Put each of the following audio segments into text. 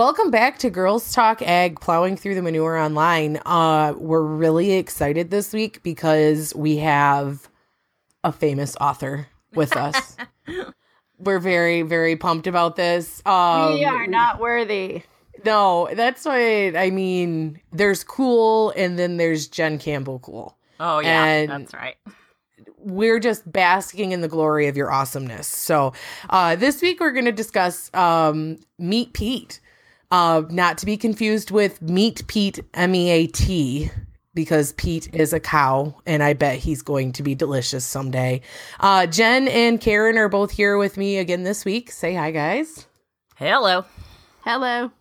Welcome back to Girls Talk Ag, plowing through the manure online. Uh, we're really excited this week because we have a famous author with us. we're very, very pumped about this. Um, we are not worthy. No, that's why I mean. There's cool, and then there's Jen Campbell cool. Oh yeah, and that's right. We're just basking in the glory of your awesomeness. So, uh, this week we're going to discuss um, Meet Pete, uh, not to be confused with Meat Pete M E A T, because Pete is a cow, and I bet he's going to be delicious someday. Uh, Jen and Karen are both here with me again this week. Say hi, guys. Hello. Hello.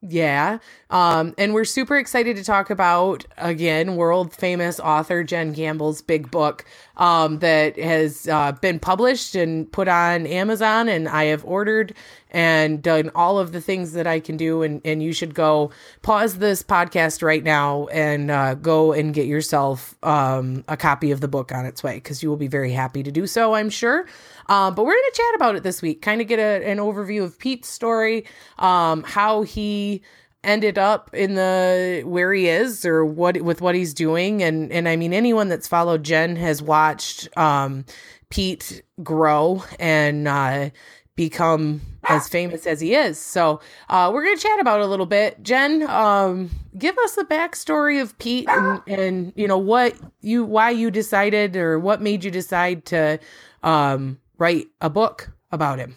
Yeah. Um, and we're super excited to talk about, again, world famous author Jen Campbell's big book um, that has uh, been published and put on Amazon. And I have ordered and done all of the things that I can do. And, and you should go pause this podcast right now and uh, go and get yourself um, a copy of the book on its way because you will be very happy to do so, I'm sure. Um, but we're going to chat about it this week, kind of get a, an overview of Pete's story, um, how he ended up in the where he is or what with what he's doing and and I mean anyone that's followed Jen has watched um Pete grow and uh become as famous as he is. So uh, we're gonna chat about a little bit. Jen, um, give us the backstory of Pete and, and you know what you why you decided or what made you decide to um, write a book about him.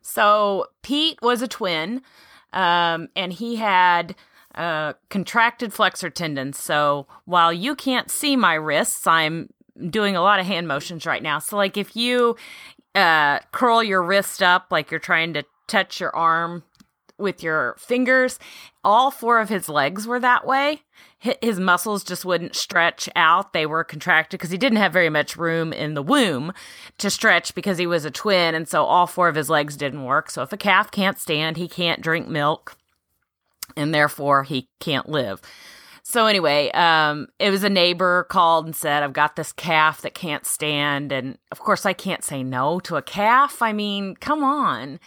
So Pete was a twin, um, and he had uh, contracted flexor tendons. So while you can't see my wrists, I'm doing a lot of hand motions right now. So like if you uh, curl your wrist up like you're trying to touch your arm with your fingers. All four of his legs were that way. His muscles just wouldn't stretch out. They were contracted because he didn't have very much room in the womb to stretch because he was a twin. And so all four of his legs didn't work. So if a calf can't stand, he can't drink milk and therefore he can't live. So anyway, um, it was a neighbor called and said, "I've got this calf that can't stand," and of course, I can't say no to a calf. I mean, come on.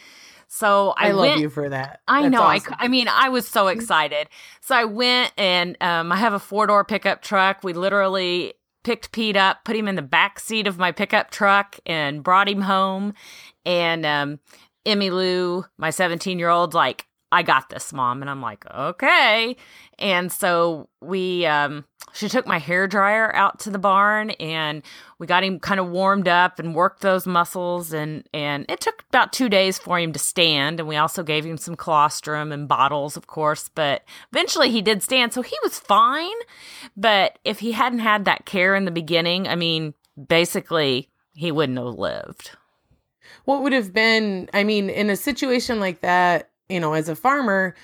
So I, I love went, you for that. I know. Awesome. I, I mean, I was so excited. So I went and um, I have a four door pickup truck. We literally picked Pete up, put him in the back seat of my pickup truck, and brought him home. And um, Emmy Lou, my 17 year old, like, I got this, mom. And I'm like, okay. And so we, um, she took my hair dryer out to the barn and we got him kind of warmed up and worked those muscles. And, and it took about two days for him to stand. And we also gave him some colostrum and bottles, of course. But eventually he did stand. So he was fine. But if he hadn't had that care in the beginning, I mean, basically he wouldn't have lived. What would have been, I mean, in a situation like that, you know, as a farmer,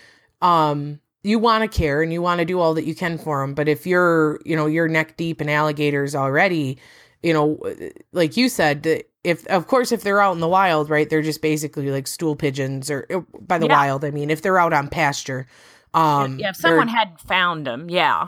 um, you want to care and you want to do all that you can for them. But if you're, you know, you're neck deep in alligators already, you know, like you said, if of course if they're out in the wild, right, they're just basically like stool pigeons, or uh, by the yeah. wild, I mean, if they're out on pasture. Um, yeah, if someone had found them, yeah.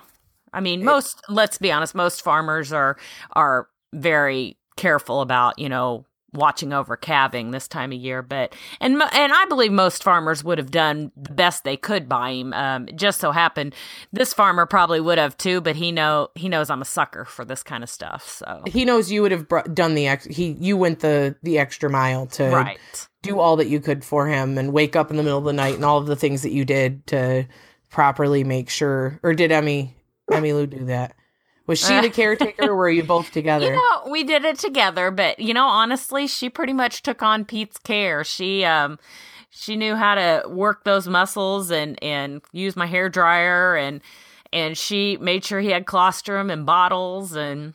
I mean, most. It, let's be honest, most farmers are are very careful about you know watching over calving this time of year but and and I believe most farmers would have done the best they could by him. Um, just so happened this farmer probably would have too but he know he knows I'm a sucker for this kind of stuff so. He knows you would have br- done the ex- he you went the the extra mile to right. do all that you could for him and wake up in the middle of the night and all of the things that you did to properly make sure or did Emmy Emmy Lou do that was she the caretaker or were you both together? You know, we did it together, but you know, honestly, she pretty much took on Pete's care. She um she knew how to work those muscles and and use my hair dryer and and she made sure he had colostrum and bottles and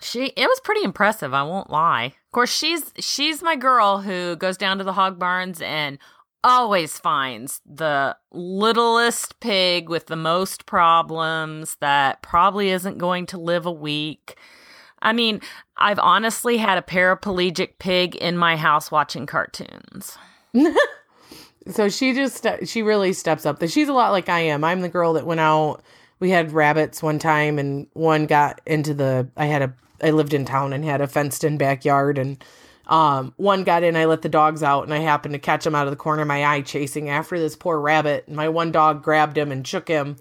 she it was pretty impressive, I won't lie. Of course, she's she's my girl who goes down to the hog barns and always finds the littlest pig with the most problems that probably isn't going to live a week. I mean, I've honestly had a paraplegic pig in my house watching cartoons. so she just she really steps up. She's a lot like I am. I'm the girl that went out. We had rabbits one time and one got into the I had a I lived in town and had a fenced in backyard and Um, one got in, I let the dogs out, and I happened to catch him out of the corner of my eye chasing after this poor rabbit. And my one dog grabbed him and shook him.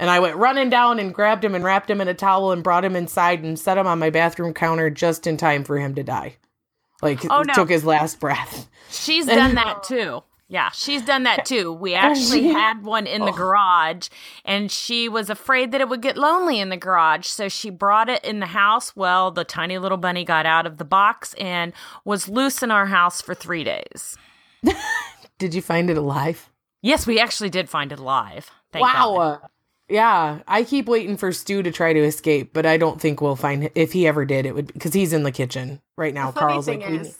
And I went running down and grabbed him and wrapped him in a towel and brought him inside and set him on my bathroom counter just in time for him to die. Like, Oh, no. took his last breath. She's done that too. Yeah, she's done that too. We oh, actually had one in the oh. garage, and she was afraid that it would get lonely in the garage. So she brought it in the house. Well, the tiny little bunny got out of the box and was loose in our house for three days. Did you find it alive? Yes, we actually did find it alive. Thank wow. God. Yeah, I keep waiting for Stu to try to escape, but I don't think we'll find him. If he ever did, it would because he's in the kitchen right now. The funny Carl's thing like, we- is,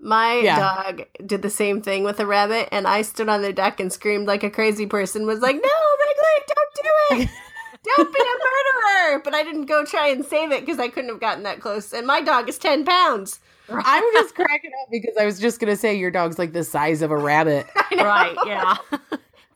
my Yeah. dog did the same thing with a rabbit, and I stood on the deck and screamed like a crazy person. Was like, "No, Wrigley, don't do it! Don't be a murderer!" But I didn't go try and save it because I couldn't have gotten that close. And my dog is ten pounds. I'm just cracking up because I was just gonna say your dog's like the size of a rabbit. Right, yeah. it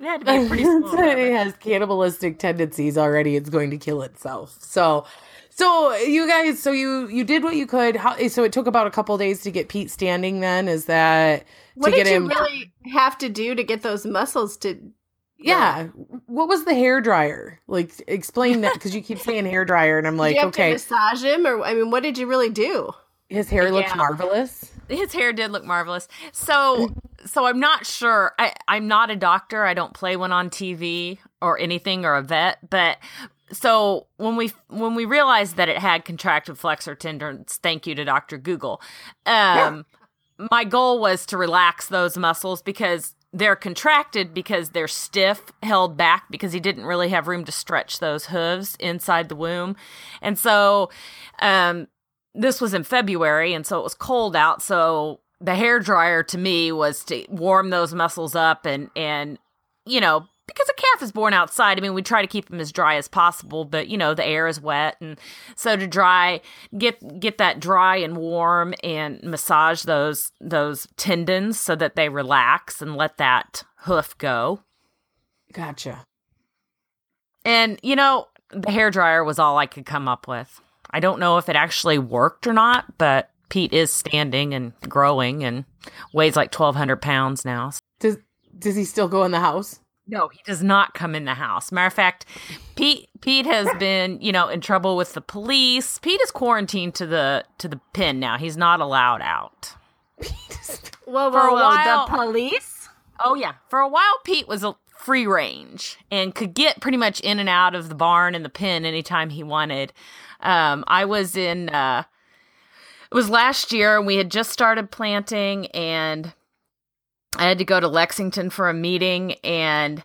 had to be pretty small it has cannibalistic tendencies already. It's going to kill itself. So, so you guys, so you you did what you could. How, so it took about a couple days to get Pete standing. Then is that What to did get you him? really have to do to get those muscles to? yeah. What was the hair dryer? Like explain that because you keep saying hair dryer, and I'm like, okay, massage him, or I mean, what did you really do? his hair looks Yeah. marvelous. his hair did look marvelous. So so I'm not sure. I I'm not a doctor. I don't play one on TV or anything or a vet, but so when we when we realized that it had contracted flexor tendons, thank you to Dr. Google. Um my goal was to relax those muscles because they're contracted because they're stiff, held back because he didn't really have room to stretch those hooves inside the womb. And so um this was in February, and so it was cold out. So the hair dryer to me was to warm those muscles up and and you know because a calf is born outside. I mean, we try to keep them as dry as possible, but you know the air is wet, and so to dry get get that dry and warm and massage those those tendons so that they relax and let that hoof go. Gotcha. And you know, the hair dryer was all I could come up with. I don't know if it actually worked or not, but Pete is standing and growing and weighs like twelve hundred pounds now. Does does he still go in the house? No, he does not come in the house. Matter of fact, Pete Pete has been, you know, in trouble with the police. Pete is quarantined to the to the pen now. He's not allowed out. Whoa, For a whoa, whoa! while- The police? Oh yeah. For a while Pete was a free range and could get pretty much in and out of the barn and the pen anytime he wanted. Um I was in uh it was last year and we had just started planting and I had to go to Lexington for a meeting and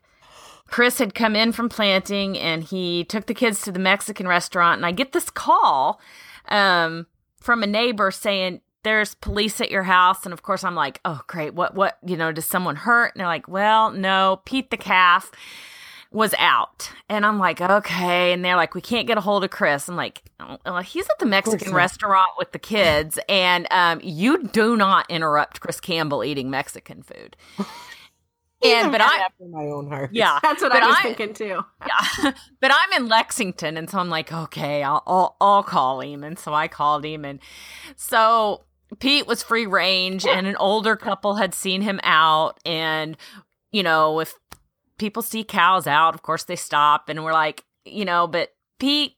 Chris had come in from planting and he took the kids to the Mexican restaurant and I get this call um from a neighbor saying there's police at your house and of course I'm like, "Oh, great. What what, you know, does someone hurt?" And they're like, "Well, no, Pete the calf was out." And I'm like, "Okay." And they're like, "We can't get a hold of Chris." I'm like, oh, well, "He's at the Mexican restaurant with the kids and um you do not interrupt Chris Campbell eating Mexican food." and but I after my own heart. yeah, That's what I was I- thinking too. yeah. but I'm in Lexington, and so I'm like, okay, I'll, I'll I'll call him, and so I called him, and so Pete was free range, and an older couple had seen him out, and you know, if people see cows out, of course they stop, and we're like, you know, but Pete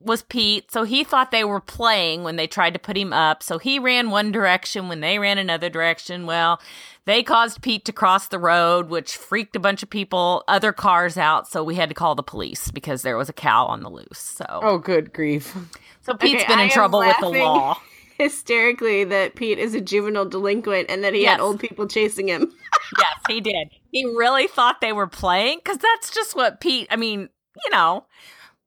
was Pete, so he thought they were playing when they tried to put him up. So he ran one direction when they ran another direction. Well, they caused Pete to cross the road, which freaked a bunch of people, other cars out. So we had to call the police because there was a cow on the loose. So, Oh, good grief. so Pete's Okay, been in trouble with the law. Hysterically, that Pete is a juvenile delinquent and that he Yes. had old people chasing him. yes, he did. He really thought they were playing because that's just what Pete. I mean, you know,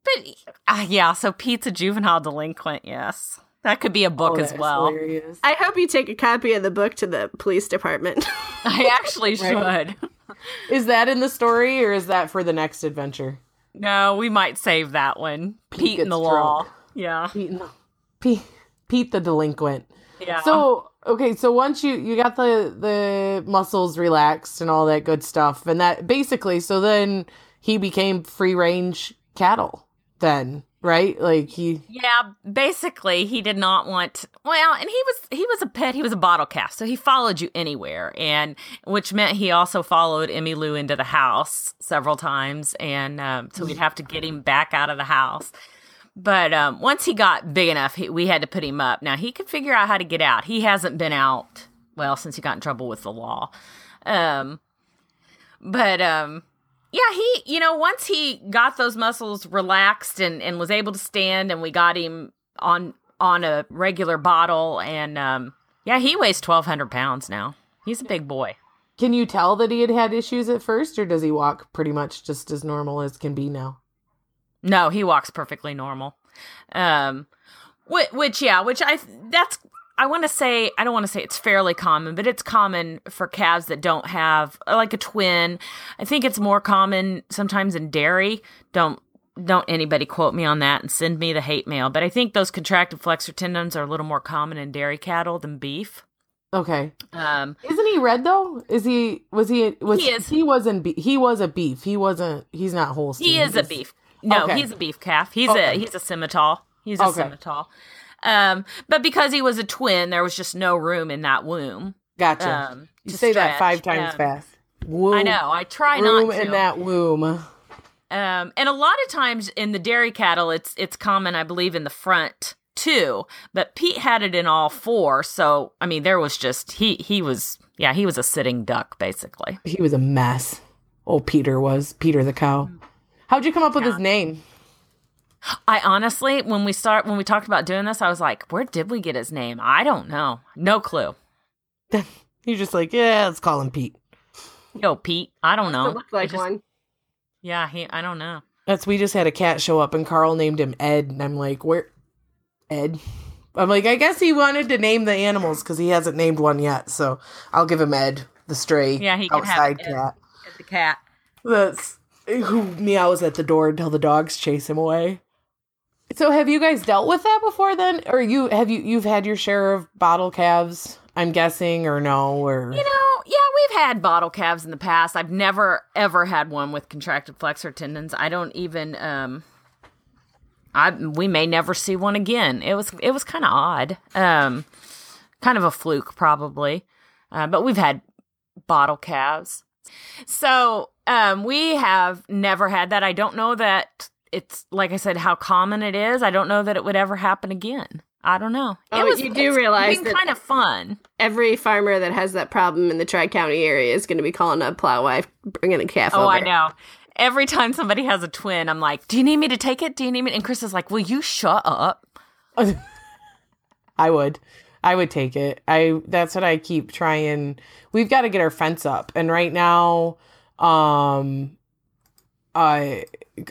but uh, yeah. So Pete's a juvenile delinquent. Yes, that could be a book Oh, as well. hilarious. I hope you take a copy of the book to the police department. I actually Right. should. Is that in the story or is that for the next adventure? No, we might save that one. Pete Pete, and the gets law. Yeah. Pete, no. Pete, Pete the delinquent. Yeah. So okay, so once you you got the the muscles relaxed and all that good stuff, and that basically, so then he became free range cattle. Then right? Like he Yeah, basically he did not want well, and he was he was a pet, he was a bottle calf, so he followed you anywhere and which meant he also followed Emmy Lou into the house several times and um, so we'd have to get him back out of the house. But um, once he got big enough, he, we had to put him up. Now he could figure out how to get out. He hasn't been out well since he got in trouble with the law. Um, but um, yeah, he, you know, once he got those muscles relaxed and, and was able to stand, and we got him on on a regular bottle, and um, yeah, he weighs twelve hundred pounds now. He's a big boy. can you tell that he had had issues at first, or does he walk pretty much just as normal as can be now? No, he walks perfectly normal. Um, which, which yeah, which I that's I want to say I don't want to say it's fairly common, but it's common for calves that don't have like a twin. I think it's more common sometimes in dairy. Don't don't anybody quote me on that and send me the hate mail. But I think those contracted flexor tendons are a little more common in dairy cattle than beef. Okay, Um, isn't he red though? Is he? Was he? Was He is. He wasn't. He was a beef. He wasn't. He's not Holstein. he is a beef. No, Okay. he's a beef calf. He's Okay. a he's a Simmental. He's a Okay. Simmental. Um, but because he was a twin, there was just no room in that womb. Gotcha. Um, you say that five times Um, fast. Womb, I know. I try Room not to. in that womb. Um, and a lot of times in the dairy cattle, it's it's common, I believe, in the front too. But Pete had it in all four, so I mean, there was just he he was yeah he was a sitting duck basically. He was a mess. Oh, Peter was Peter the cow. How'd you come up with his name? I honestly, when we start when we talked about doing this, I was like, where did we get his name? I don't know, no clue. You're just like, yeah, let's call him Pete. Yo, Pete, I don't know. It looked like just- one. Yeah, he. I don't know. That's we just had a cat show up and Carl named him Ed, and I'm like, where Ed? I'm like, I guess he wanted to name the animals because he hasn't named one yet, so I'll give him Ed, the stray Yeah, he can have outside Ed. cat. The cat. That's who meows at the door until the dogs chase him away. So have you guys dealt with that before then? Or you have you you've had your share of bottle calves, I'm guessing, or no, or You know, yeah, we've had bottle calves in the past. I've never ever had one with contracted flexor tendons. I don't even um I we may never see one again. It was it was kind of odd. Um kind of a fluke probably. Uh, but we've had bottle calves. So, um we have never had that. I don't know that it's like I said how common it is. I don't know that it would ever happen again. I don't know. Oh, you do it's realize been that- kind of fun. Every farmer that has that problem in the Tri County area is going to be calling a plow wife, bringing a calf Oh, over. I know. Every time somebody has a twin, I'm like, "Do you need me to take it? Do you need me?" And Chris is like, "Will you shut up?" I would. I would take it. I that's what I keep trying. We've got to get our fence up. And right now um I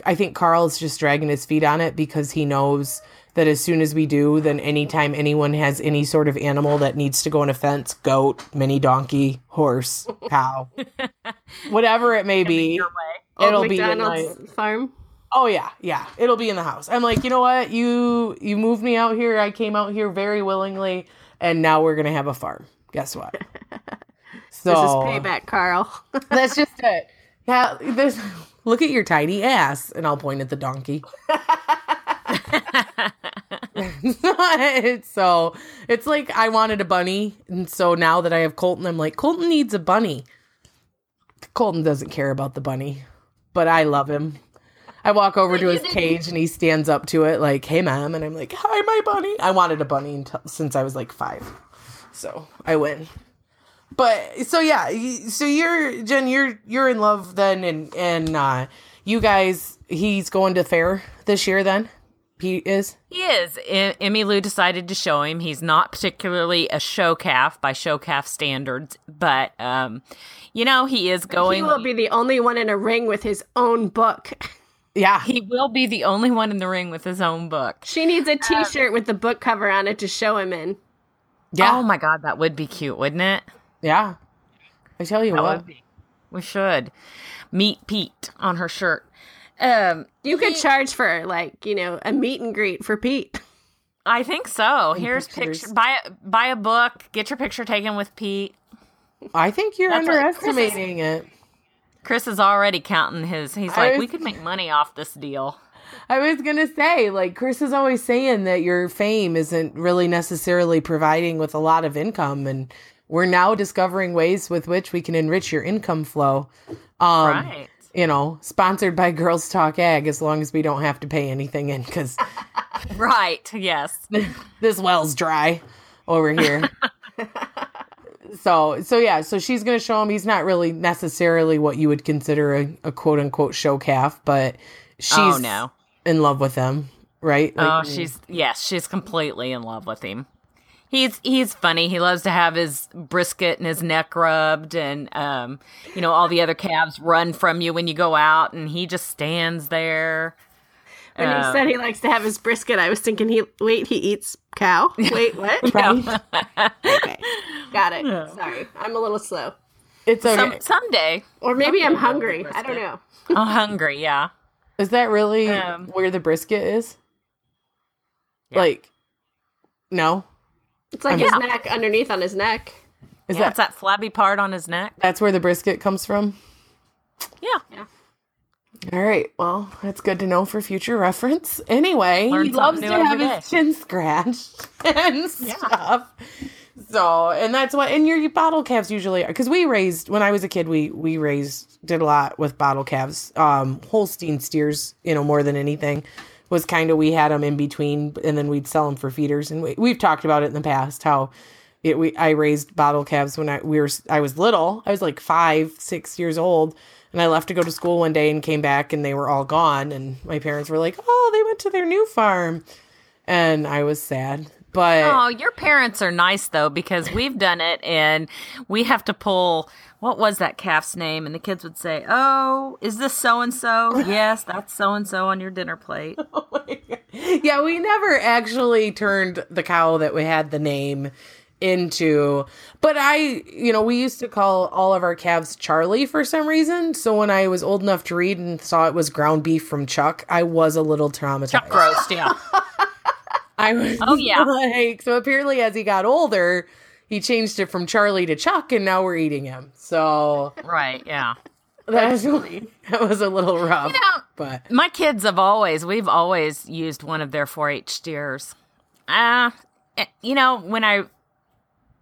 I think Carl's just dragging his feet on it because he knows that as soon as we do, then anytime anyone has any sort of animal that needs to go in a fence, goat, mini donkey, horse, cow, whatever it may be, Your way. Old it'll be in McDonald's my farm. Oh yeah, yeah. It'll be in the house. I'm like, you know what? You you moved me out here. I came out here very willingly, and now we're gonna have a farm. Guess what? So This is payback, Carl. that's just it. Yeah, this. Look at your tiny ass, and I'll point at the donkey. so it's like I wanted a bunny, and so now that I have Colton, I'm like Colton needs a bunny. Colton doesn't care about the bunny, but I love him. I walk over to his cage and he stands up to it like, "Hey, mom," and I'm like, "Hi, my bunny." I wanted a bunny until, since I was like five, so I win. But so yeah, so you're Jen, you're you're in love then, and and uh, you guys, he's going to fair this year. Then he is. He is. E- Emmy Lou decided to show him. He's not particularly a show calf by show calf standards, but um, you know he is going. he will be the only one in a ring with his own book. Yeah, he will be the only one in the ring with his own book. She needs a T-shirt with the book cover on it to show him in. yeah, Oh my god, that would be cute, wouldn't it? yeah. I tell you That what. We should meet Pete on her shirt. Um, You could charge for like you know a meet and greet for Pete. I think so. Here's pictures. picture. Buy a, buy a book. Get your picture taken with Pete. I think you're That's what Chris is- underestimating it. Chris is already counting his. He's like, was- we could make money off this deal. I was gonna say, like Chris is always saying that your fame isn't really necessarily providing with a lot of income, and we're now discovering ways with which we can enrich your income flow. Um, right. You know, sponsored by Girls Talk Ag, as long as we don't have to pay anything in, because Right. Yes. this well's dry over here. so, so yeah, so she's gonna show him he's not really necessarily what you would consider a, a quote unquote show calf, but she's oh no. in love with him, right? Oh, she's yes, she's completely in love with him. He's he's funny. He loves to have his brisket and his neck rubbed, and um, you know, all the other calves run from you when you go out, and he just stands there. When Uh, he said he likes to have his brisket, I was thinking he wait he eats cow. Wait, what? right? okay, got it. Sorry, I'm a little slow, It's okay. Some someday. or maybe I'm hungry. I don't know. I'm hungry. Yeah. Is that really Um, where the brisket is? Yeah. Like, no, It's like Yeah. his neck underneath on his neck. is yeah, that it's that flabby part on his neck. that's where the brisket comes from? Yeah. Yeah. All right. Well, that's good to know for future reference. Anyway, Learn he loves to have his day. chin scratched and stuff. So, and that's what, and your bottle calves usually are, because we raised, when I was a kid, we, we raised, did a lot with bottle calves. Um, Holstein steers, you know, more than anything was kind of, we had them in between and then we'd sell them for feeders. And we, we've talked about it in the past, how it, we, I raised bottle calves when I, we were, I was little. I was like five, six years old. And I left to go to school one day and came back and they were all gone. And my parents were like, oh, they went to their new farm. And I was sad. But Oh, your parents are nice though because we've done it and we have to pull what was that calf's name and the kids would say, "Oh, is this so and so?" Yes, that's so and so on your dinner plate. yeah, we never actually turned the cow that we had the name into. But I, you know, we used to call all of our calves Charlie for some reason. So when I was old enough to read and saw it was ground beef from Chuck, I was a little traumatized. Chuck roast, yeah. I was Oh, yeah. like, so apparently as he got older, he changed it from Charlie to Chuck, and now we're eating him. So Right, yeah. that was, that was a little rough. know, but My kids have always, we've always used one of their 4-H steers. Uh, eh, you know, when I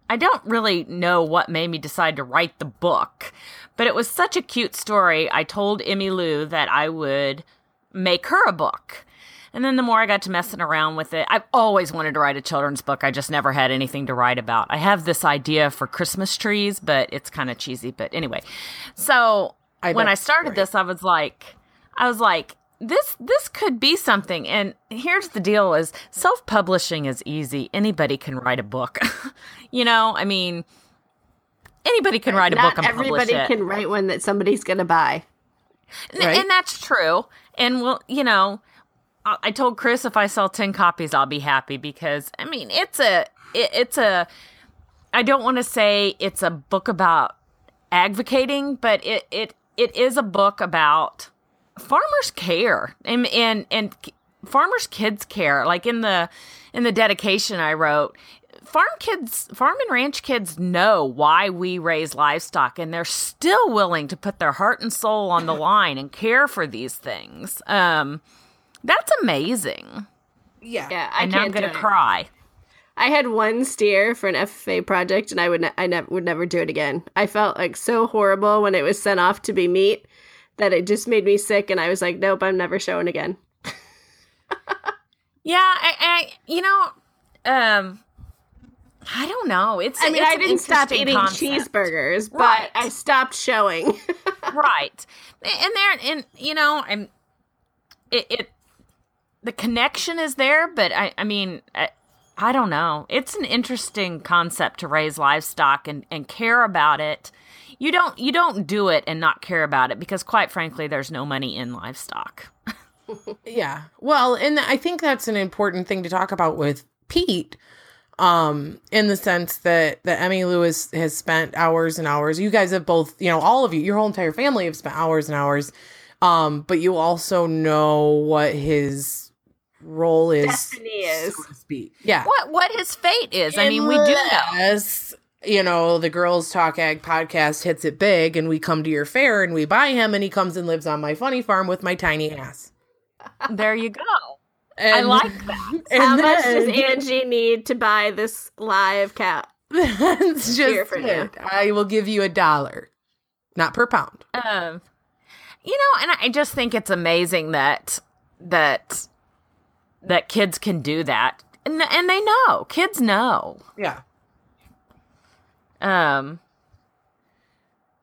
I don't really know what made me decide to write the book, but it was such a cute story. I told Emmy Lou that I would make her a book. And then the more I got to messing around with it, I've always wanted to write a children's book. I just never had anything to write about. I have this idea for Christmas trees, but it's kind of cheesy. But anyway, so I when I started right. this, I was like, I was like, this this could be something. And here's the deal: is self publishing is easy. Anybody can write a book. you know, I mean, anybody can write a Not book and publish everybody it. can write one that somebody's gonna buy. Right. And that's true. And well, you know, I, I told Chris if I sell 10 copies, I'll be happy because, I mean, it's a, it, it's a, I don't want to say it's a book about advocating, but it, it, it is a book about farmers care and, and, and farmers kids care. Like in the, in the dedication I wrote, farm kids, farm and ranch kids know why we raise livestock and they're still willing to put their heart and soul on the line and care for these things. Um, that's amazing. yeah. Yeah, I and now I'm going do to it. cry. I had one steer for an FFA project, and I would ne- I never would never do it again. I felt like so horrible when it was sent off to be meat that it just made me sick, and I was like, nope, I'm never showing again. Yeah, I, I you know, um, I don't know. It's I mean, it's I didn't stop eating concept. cheeseburgers, but Right. I stopped showing. right and there and you know i'm it, it the connection is there but i i mean I, I don't know it's an interesting concept to raise livestock and and care about it you don't you don't do it and not care about it because quite frankly there's no money in livestock Yeah. Well, and I think that's an important thing to talk about with Pete. Um, in the sense that that Emmy Lewis has spent hours and hours. You guys have both, you know, all of you, your whole entire family have spent hours and hours. Um, but you also know what his role is, Destiny is. so to speak. Yeah. what what his fate is i mean we do know Unless, you know, the Girls Talk Ag podcast hits it big and we come to your fair and we buy him and he comes and lives on my funny farm with my tiny ass. there you go. I like that. and How much does Angie need to buy this live cat? That's just Here for you. it. I will give you a dollar, not per pound. Um, you know, and I just think it's amazing that that that kids can do that, and and they know. Kids know. Yeah. Um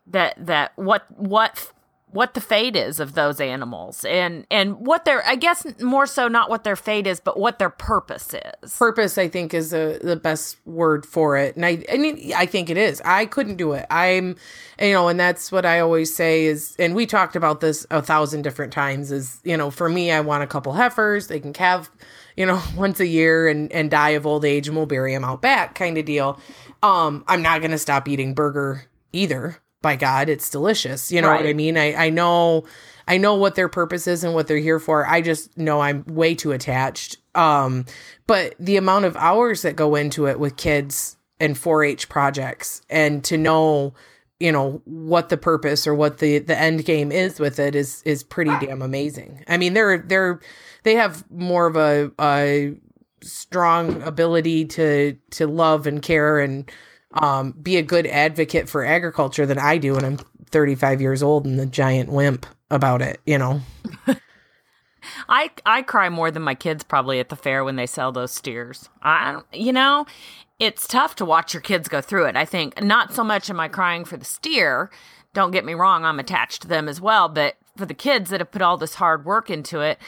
that that what what what the fate is of those animals and and what their i guess more so not what their fate is but what their purpose is Purpose, I think, is a, the best word for it, and I, I mean, I think it is. I couldn't do it. I'm, you know, and that's what I always say is, and we talked about this a thousand different times. Is you know, for me, I want a couple heifers. They can calve, you know, once a year and and die of old age, and we'll bury them out back, kind of deal. Um, I'm not gonna stop eating burger either. By God, it's delicious. You know what I mean? I I know. I know what their purpose is and what they're here for. I just know I'm way too attached. Um, but the amount of hours that go into it with kids and 4-H projects, and to know, you know, what the purpose or what the the end game is with it is is pretty damn amazing. I mean, they're they're they have more of a, a strong ability to to love and care and um, be a good advocate for agriculture than I do, and I'm 35 years old and the giant wimp about it. You know, i i cry more than my kids probably at the fair when they sell those steers i you know it's tough to watch your kids go through it. I think not so much am i crying for the steer. Don't get me wrong i'm attached to them as well but for the kids that have put all this hard work into it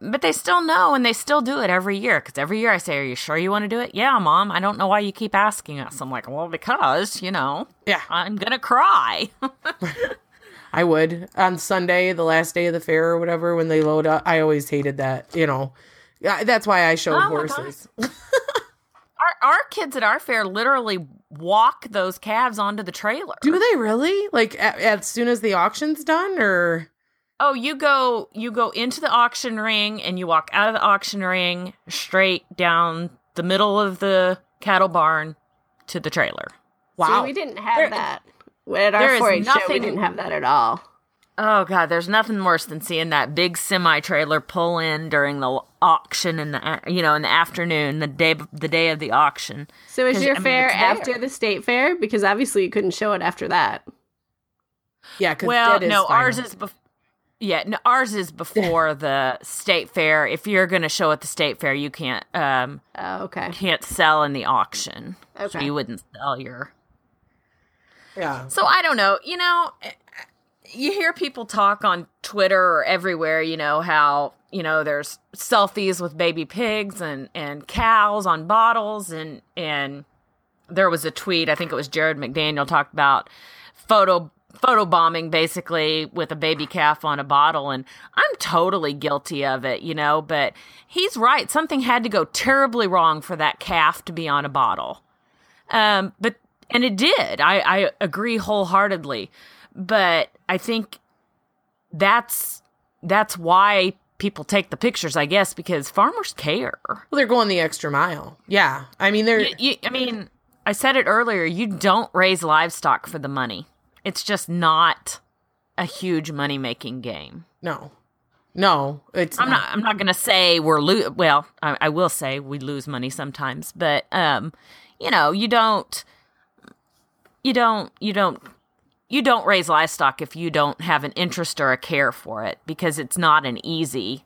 but they still know and they still do it every year. Because every year i say are you sure you want to do it? Yeah mom i don't know why you keep asking us. I'm like well because you know yeah, i'm gonna cry. I would. On Sunday, the last day of the fair or whatever, when they load up. I always hated that. You know, that's why I showed Oh horses. our, our kids at our fair literally walk those calves onto the trailer Do they really? Like a as soon as the auction's done, or Oh, you go you go into the auction ring and you walk out of the auction ring straight down the middle of the cattle barn to the trailer. wow, See, we didn't have There- that. At our is 4-H show, we didn't have that at all. Oh god, there's nothing worse than seeing that big semi trailer pull in during the auction in the you know in the afternoon, the day the day of the auction. So is your I mean, fair it's there. after the state fair? Because obviously you couldn't show it after that. yeah. Well, that is no, ours is bef- yeah, no, ours is before the state fair. If you're going to show at the state fair, you can't um Oh, okay. can't sell in the auction. So Okay. you wouldn't sell your yeah. So I don't know. You know, you hear people talk on Twitter or everywhere. You know how you know there's selfies with baby pigs and and cows on bottles and and there was a tweet. I think it was Jared McDaniel talked about photo photo bombing basically with a baby calf on a bottle and I'm totally guilty of it, you know, but he's right. Something had to go terribly wrong for that calf to be on a bottle. Um, but and it did. I, I agree wholeheartedly. But I think that's that's why people take the pictures, I guess, because farmers care. Well, they're going the extra mile. Yeah, I mean they're You, you, I mean, I said it earlier. You don't raise livestock for the money. It's just not a huge money making game. no, no. It's I'm not. I'm not going to say we're lo- well. I, I will say we lose money sometimes, but um, you know, you don't, you don't, you don't, you don't raise livestock if you don't have an interest or a care for it because it's not an easy,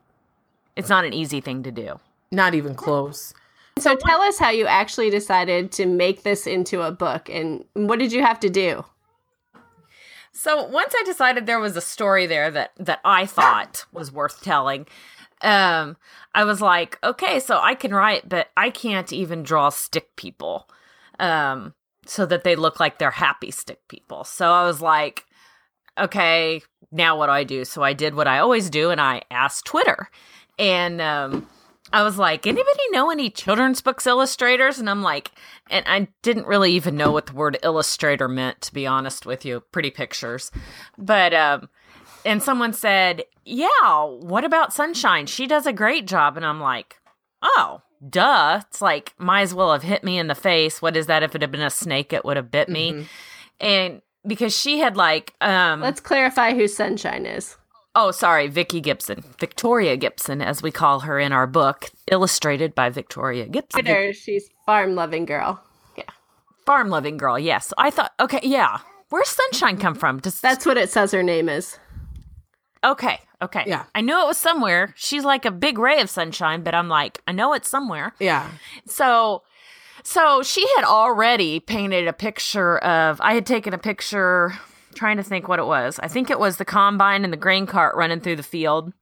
it's not an easy thing to do. not even close. So tell us how you actually decided to make this into a book and what did you have to do? So once I decided there was a story there that that I thought was worth telling, um, I was like, okay, so I can write, but I can't even draw stick people, um, so that they look like they're happy stick people. So I was like, okay, now what do I do? So I did what I always do, and I asked Twitter, and um, I was like, anybody know any children's books illustrators? And I'm like, and I didn't really even know what the word illustrator meant, to be honest with you. Pretty pictures. But, um, and someone said, yeah, what about Sunshine? She does a great job. And I'm like, oh, duh. It's like, might as well have hit me in the face. What is that? If it had been a snake, it would have bit me. Mhm. And because she had like, um, Let's clarify who Sunshine is. oh, sorry, Vicky Gibson, Victoria Gibson, as we call her in our book, illustrated by Victoria Gibson. There, she's farm loving girl. Yeah, Farm loving girl, yes. I thought, okay, yeah. Where's Sunshine come from? Does that's what it says her name is. Okay, okay. Yeah. I knew it was somewhere. She's like a big ray of sunshine, but I'm like, I know it's somewhere. Yeah. So, so she had already painted a picture of. I had taken a picture, trying to think what it was. I think it was the combine and the grain cart running through the field.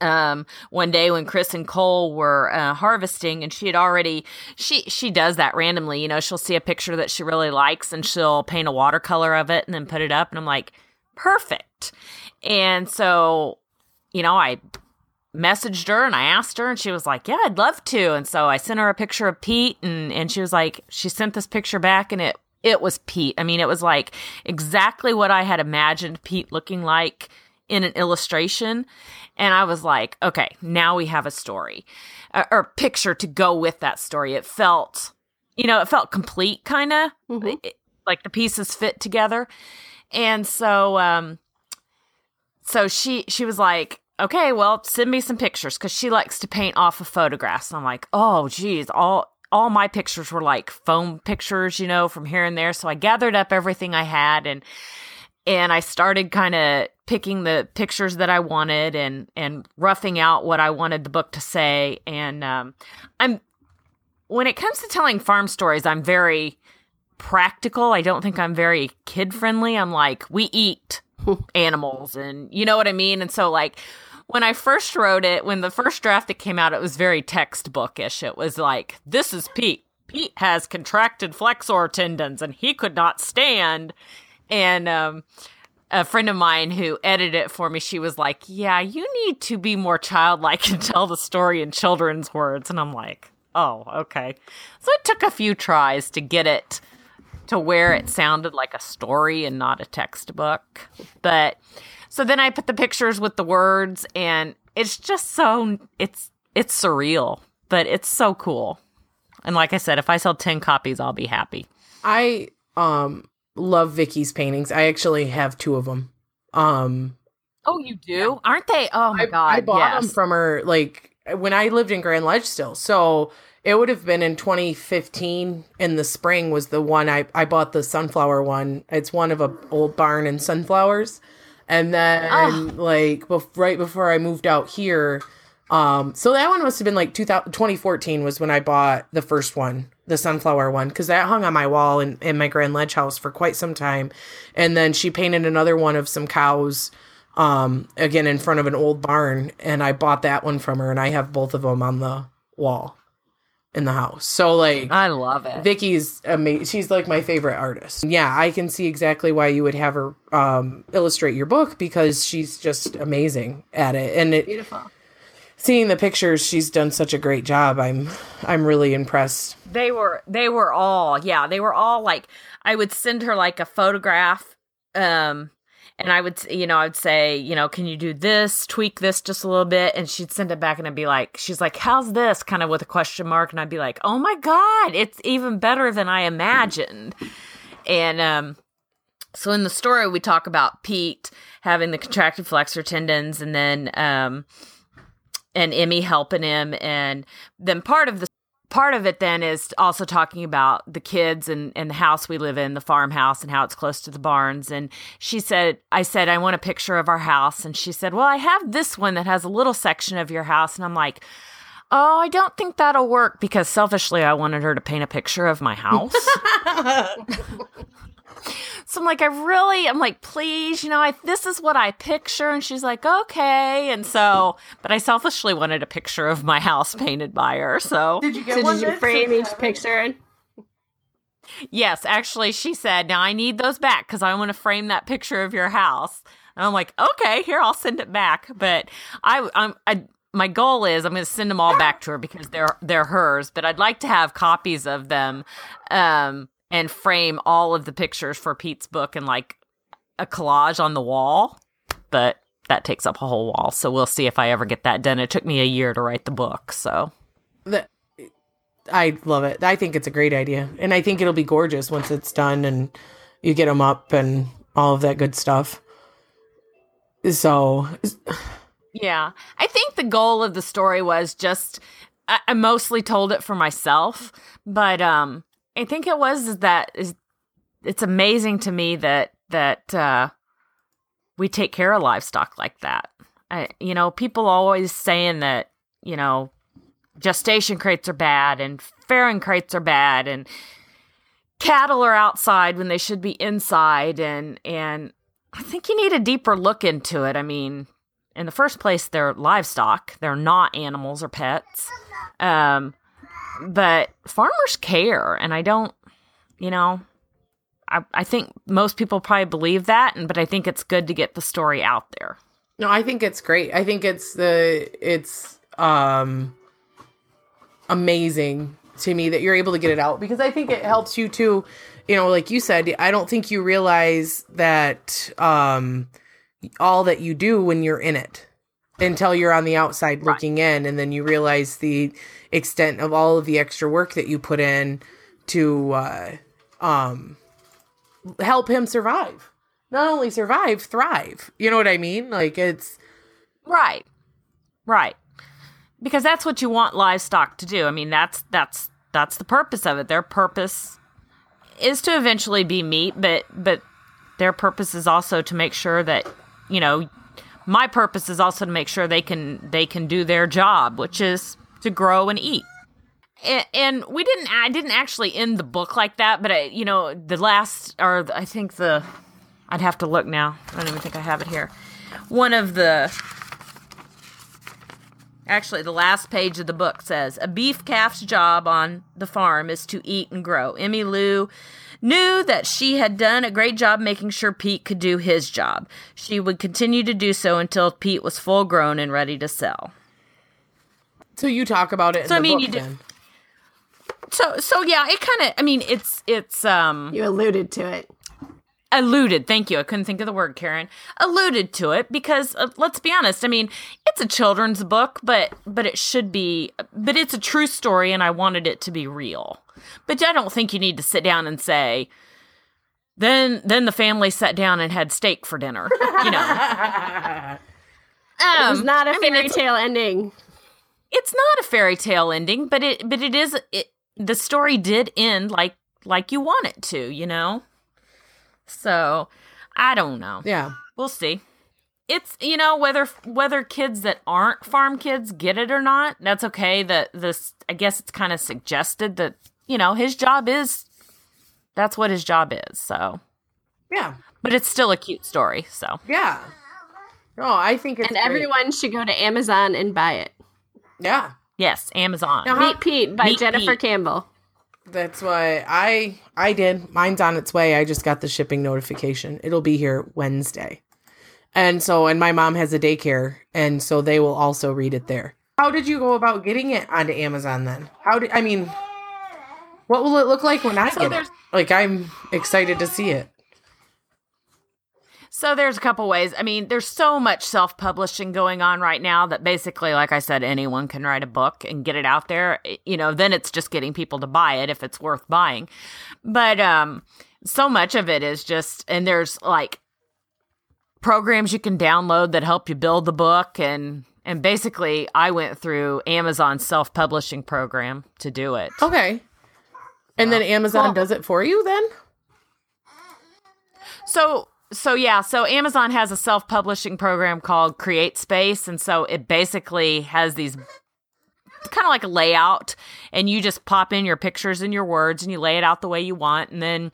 Um, one day when Chris and Cole were uh, harvesting, and she had already she she does that randomly. You know, she'll see a picture that she really likes, and she'll paint a watercolor of it and then put it up. And I'm like, perfect. And so, you know, I messaged her and I asked her and she was like, "Yeah, I'd love to." And so I sent her a picture of Pete and and she was like, she sent this picture back and it it was Pete. I mean, it was like exactly what I had imagined Pete looking like in an illustration. And I was like, "Okay, now we have a story uh, or picture to go with that story." It felt you know, it felt complete kind of Mhm. like the pieces fit together. And so um so she she was like okay well send me some pictures because she likes to paint off of photographs. And i'm like oh geez all all my pictures were like foam pictures you know from here and there. So i gathered up everything i had and and i started kind of picking the pictures that i wanted and and roughing out what i wanted the book to say. And um i'm when it comes to telling farm stories i'm very practical. I don't think i'm very kid friendly i'm like we eat animals and you know what I mean? And so like when I first wrote it, when the first draft that came out, it was very textbookish. It was like, this is Pete. Pete has contracted flexor tendons and he could not stand. And um a friend of mine who edited it for me, she was like, Yeah, you need to be more childlike and tell the story in children's words. And I'm like, Oh, okay. So it took a few tries to get it to where it sounded like a story and not a textbook. But so then I put the pictures with the words and it's just so it's it's surreal, but it's so cool. And like I said, if I sell 10 copies, I'll be happy. I um love Vicky's paintings. I actually have two of them. Um Oh, you do? Aren't they? Oh my I, god. I bought yes. them from her like when I lived in Grand Ledge still. So it would have been in 2015 in the spring was the one I I bought the sunflower one. It's one of a old barn and sunflowers. And then Oh. like bef- right before I moved out here um so that one must have been like 2000, 2014 was when I bought the first one, the sunflower one cuz that hung on my wall in in my Grand Ledge house for quite some time. And then she painted another one of some cows um again in front of an old barn and I bought that one from her and I have both of them on the wall in the house. So like I love it. Vicky's amazing. She's like my favorite artist. Yeah, I can see exactly why you would have her um illustrate your book because she's just amazing at it. And it, Beautiful. seeing the pictures, she's done such a great job. I'm I'm really impressed. They were they were all yeah they were all like I would send her like a photograph um and I would you know I would say you know can you do this tweak this just a little bit? And she'd send it back and I'd be like she's like how's this? kind of with a question mark. And I'd be like oh my god it's even better than I imagined. And um so in the story we talk about Pete having the contracted flexor tendons and then um and Emmy helping him. And then part of the part of it then is also talking about the kids and, and the house we live in, the farmhouse, and how it's close to the barns. And she said, I said, I want a picture of our house. And she said, Well, I have this one that has a little section of your house. And I'm like, Oh, I don't think that'll work because selfishly, I wanted her to paint a picture of my house. so I'm like, I really, I'm like, please, you know, I, this is what I picture. And she's like, okay. And so, but I selfishly wanted a picture of my house painted by her. So, Did you get So did you frame each picture? Yes, actually, she said, "Now I need those back because I want to frame that picture of your house." And I'm like, "Okay, here, I'll send it back." But I, I'm, I, my goal is I'm going to send them all back to her because they're they're hers. But I'd like to have copies of them, um, and frame all of the pictures for Pete's book and like a collage on the wall. But that takes up a whole wall, so we'll see if I ever get that done. It took me a year to write the book, so I love it. I think it's a great idea, and I think it'll be gorgeous once it's done and you get them up and all of that good stuff. So Yeah. I think the goal of the story was just I, I mostly told it for myself, but um I think it was that is it's amazing to me that that uh we take care of livestock like that. I, you know, people always saying that, you know, gestation crates are bad and farrowing crates are bad and cattle are outside when they should be inside and and I think you need a deeper look into it. I mean, in the first place, they're livestock; they're not animals or pets. Um, but farmers care, and I don't, you know, I I think most people probably believe that, and but I think it's good to get the story out there. No, I think it's great. I think it's the it's um amazing to me that you're able to get it out because I think it helps you to, you know, like you said, I don't think you realize that um all that you do when you're in it until you're on the outside Right. looking in and then you realize the extent of all of the extra work that you put in to uh um help him survive. Not only survive, thrive. You know what I mean? Like it's Right. Right. Because that's what you want livestock to do. I mean, that's that's that's the purpose of it. Their purpose is to eventually be meat, but but their purpose is also to make sure that, you know, my purpose is also to make sure they can they can do their job, which is to grow and eat. And, we didn't I didn't actually end the book like that, but I, you know, the last or I think the I'd have to look now. I don't even think I have it here. One of the Actually, the last page of the book says a beef calf's job on the farm is to eat and grow. Emmy Lou knew that she had done a great job making sure Pete could do his job. She would continue to do so until Pete was full grown and ready to sell. so you talk about it in So, the I mean, book you did- then. So, so yeah, it kind of. I mean, it's it's um You alluded to it. Alluded. Thank you. I couldn't think of the word, Karen. Alluded to it because uh, let's be honest. I mean, it's a children's book, but but it should be. But it's a true story, and I wanted it to be real. But I don't think you need to sit down and say. Then then the family sat down and had steak for dinner. You know. It was Um, not a mean, fairy it's- tale ending. it's not a fairy tale ending, but it but it is it the story did end like like you want it to, you know? So, I don't know. Yeah. We'll see. It's you know whether whether kids that aren't farm kids get it or not, that's okay. That this I guess it's kind of suggested that, you know, his job is that's what his job is. So, Yeah. but it's still a cute story, so. Yeah. No, I think it's And great. everyone should go to Amazon and buy it. Yeah. Yes, Amazon. Now, Meet Pete by Meet Jennifer Pete. Campbell. That's why I I did. Mine's on its way. I just got the shipping notification. It'll be here Wednesday. And so and my mom has a daycare and so they will also read it there. How did you go about getting it onto Amazon then? How did I mean what will it look like when I get it? Like I'm excited to see it. So there's a couple ways. I mean, there's so much self-publishing going on right now that basically, like I said, anyone can write a book and get it out there. You know, then it's just getting people to buy it if it's worth buying. But um so much of it is just and there's like programs you can download that help you build the book and and basically I went through Amazon's self-publishing program to do it. Okay. And then Amazon does it for you then? So so yeah, so Amazon has a self-publishing program called Create Space and so it basically has these kind of like a layout and you just pop in your pictures and your words and you lay it out the way you want and then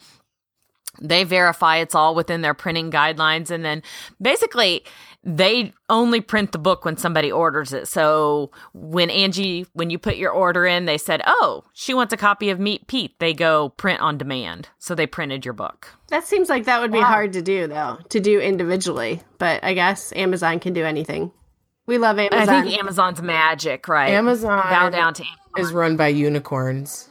they verify it's all within their printing guidelines and then basically they only print the book when somebody orders it so when angie when you put your order in they said oh she wants a copy of meet pete they go print on demand so they printed your book That seems like that would be Wow. hard to do, though, to do individually. But I guess Amazon can do anything. We love Amazon. I think Amazon's magic, right? Amazon bow down to is run by unicorns.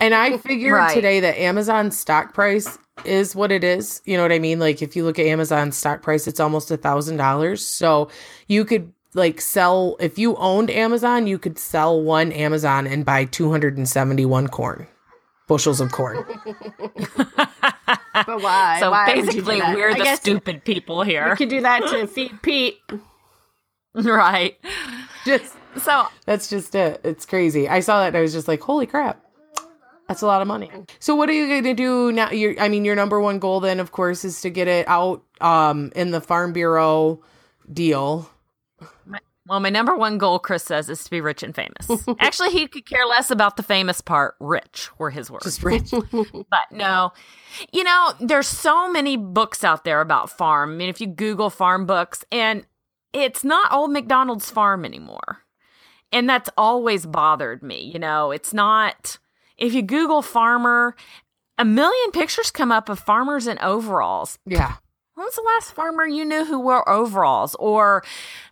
And I figured Right. today that Amazon's stock price is what it is. You know what I mean? Like if you look at Amazon's stock price, it's almost a thousand dollars. So you could like sell if you owned Amazon, you could sell one Amazon and buy two hundred and seventy one corn bushels of corn. But why? so Why would you do basically, we're I the stupid people here. You could do that to feed Pete. right? Just So that's just it. It's crazy. I saw that and I was just like, holy crap. That's a lot of money. So what are you going to do now? Your, I mean, your number one goal then, of course, is to get it out um, in the Farm Bureau deal. Well, my number one goal, Chris says, is to be rich and famous. Actually, he could care less about the famous part. Rich were his words. Just rich. but no, you know, there's so many books out there about farm. I mean, if you Google farm books, and it's not old McDonald's farm anymore. And that's always bothered me. You know, it's not, if you Google farmer, a million pictures come up of farmers in overalls. yeah. When was the last farmer you knew who wore overalls or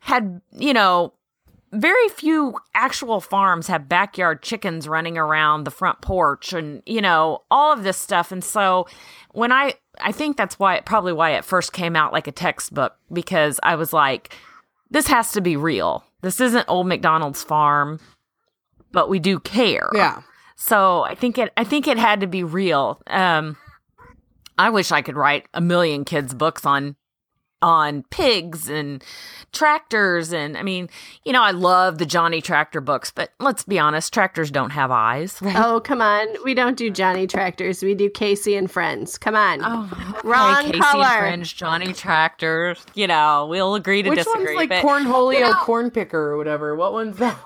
had, you know, very few actual farms have backyard chickens running around the front porch and, you know, all of this stuff. And so when I, I think that's why, probably why it first came out like a textbook because I was like, this has to be real. This isn't old McDonald's farm, but we do care. Yeah. So I think it I think it had to be real. Um I wish I could write a million kids books on on pigs and tractors and I mean, you know, I love the Johnny Tractor books, but let's be honest, tractors don't have eyes. Oh, come on. We don't do Johnny Tractors. We do Casey and Friends. Come on. Oh, Wrong Casey color. and Fringe, Johnny Tractor. You know, we'll agree to Which disagree. one's like but Cornholio Corn Picker or whatever? What one's that?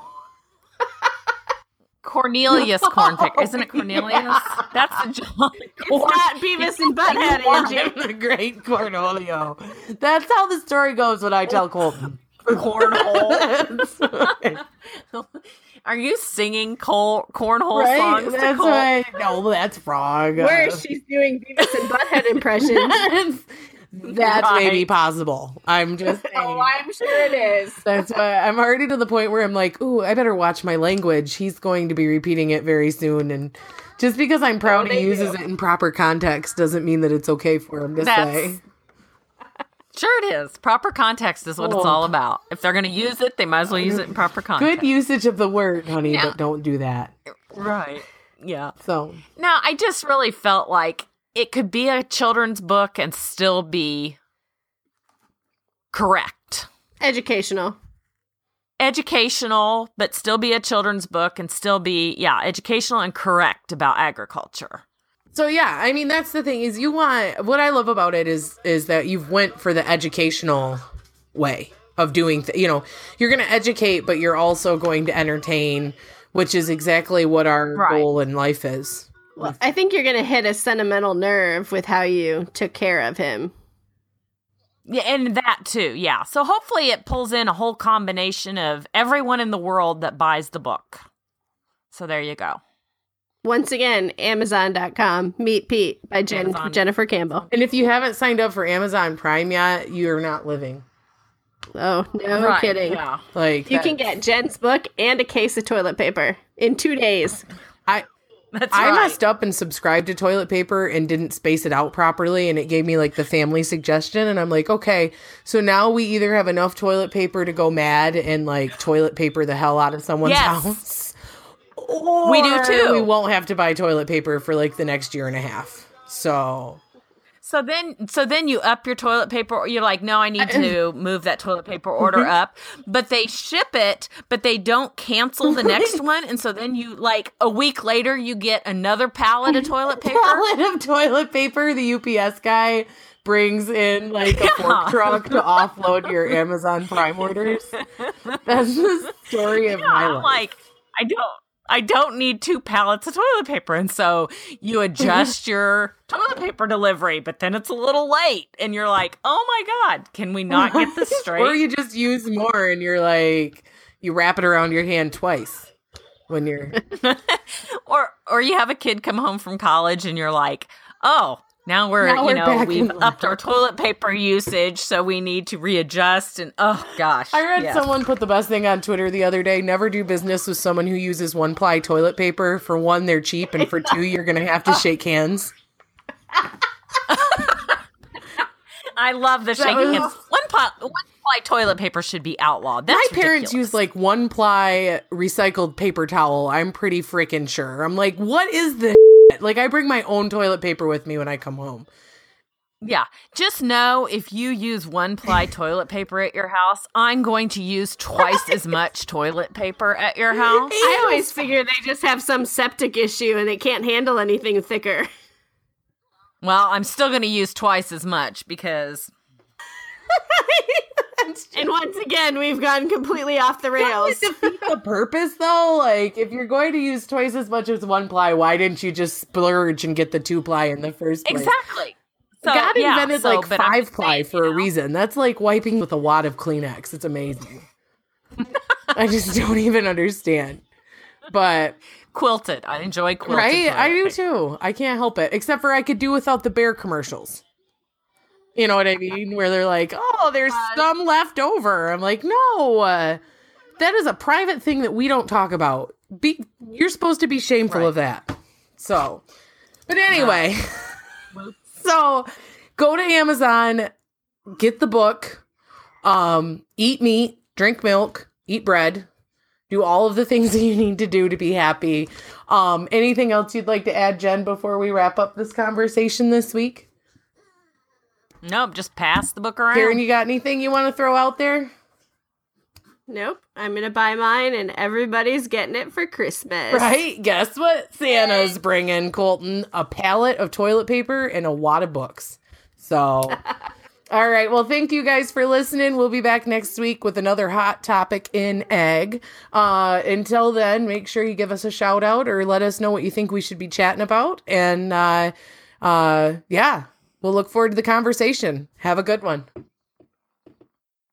Cornelius oh, Cornpicker, isn't it Cornelius? That's the Johnny Corn. Not Beavis and Butthead, Angie. I'm the great Cornholio. That's how the story goes when I tell Colton. cornhole. Are you singing col- cornhole right? songs? to That's Cole? why. No, that's wrong. Where she's doing Beavis and Butthead impressions. That's Right. maybe possible. I'm just oh, saying. oh, I'm sure it is. That's why I'm already to the point where I'm like, ooh, I better watch my language. He's going to be repeating it very soon. And just because I'm oh, proud Oh, he uses do. it in proper context doesn't mean that it's okay for him to That's- say. Sure, it is. Proper context is what it's Oh. all about. If they're going to use it, they might as well use it in proper context. Good usage of the word, honey, Yeah. but don't do that. right? Yeah. So, now I just really felt like it could be a children's book and still be correct. Educational. Educational, but still be a children's book and still be, yeah, educational and correct about agriculture. so yeah, I mean that's the thing is you want what I love about it is is that you've went for the educational way of doing th- you know, you're going to educate but you're also going to entertain, which is exactly what our Right. goal in life is. Well, I think you're going to hit a sentimental nerve with how you took care of him. Yeah, and that too. Yeah. So hopefully it pulls in a whole combination of everyone in the world that buys the book. So there you go. Once again, Amazon.com. Meet Pete by Jen- Jennifer Campbell. And if you haven't signed up for Amazon Prime yet, you're not living. Oh, no Right, kidding. Yeah. Like You can get Jen's book and a case of toilet paper in two days. I That's I right. messed up and subscribed to toilet paper and didn't space it out properly and it gave me like the family suggestion and I'm like, okay, so now we either have enough toilet paper to go mad and like toilet paper the hell out of someone's Yes. house. Or We do too. We won't have to buy toilet paper for like the next year and a half. So So then, so then you up your toilet paper. Or you're like, no, I need to move that toilet paper order Mm-hmm. up. But they ship it, but they don't cancel the next one. And so then you like a week later, you get another pallet of toilet paper. pallet of toilet paper, the UPS guy brings in like a fork truck to offload your Amazon Prime orders. That's the story of my I'm life. like, I don't. I don't need two pallets of toilet paper. And so you adjust your toilet paper delivery, but then it's a little late. And you're like, oh my God, can we not get this straight? or you just use more and you're like you wrap it around your hand twice when you're or or you have a kid come home from college and you're like, oh, now we're Now you we're know we've upped our toilet paper usage, so we need to readjust. And oh gosh, I read yeah. someone put the best thing on Twitter the other day. Never do business with someone who uses one ply toilet paper. For one, they're cheap, and for two, you're gonna have to shake hands. I love the shaking was- hands. One ply, one ply toilet paper should be outlawed. That's My parents ridiculous. use like one ply recycled paper towel. I'm pretty freaking sure. I'm like, what is this? It. Like I bring my own toilet paper with me when I come home. Yeah. Just know if you use one ply toilet paper at your house, I'm going to use twice as much toilet paper at your house. I always figure they just have some septic issue and they can't handle anything thicker. Well, I'm still going to use twice as much because. and once again, we've gone completely off the rails. defeat the purpose though? Like if you're going to use twice as much as one ply, why didn't you just splurge and get the two ply in the first place? Exactly. So, God yeah, invented so- like five ply for you a reason. That's like wiping with a wad of Kleenex. It's amazing. I just don't even understand. But Quilted. I enjoy quilted. right, I do too. I can't help it. Except for I could do without the bear commercials. You know what I mean? Where they're like, "Oh, there's some left over." I'm like, "No, uh, that is a private thing that we don't talk about. Be you're supposed to be shameful of that." So, but anyway, so go to Amazon, get the book, um, eat meat, drink milk, eat bread, do all of the things that you need to do to be happy. Um, anything else you'd like to add, Jen, before we wrap up this conversation this week? Nope, just pass the book around. Karen, you got anything you want to throw out there? Nope. I'm going to buy mine and everybody's getting it for Christmas. Right? Guess what Santa's bringing, Colton? A pallet of toilet paper and a wad of books. So, all right. Well, thank you guys for listening. We'll be back next week with another hot topic in ag. Uh, until then, make sure you give us a shout out or let us know what you think we should be chatting about. And uh, uh, yeah, we'll look forward to the conversation. Have a good one.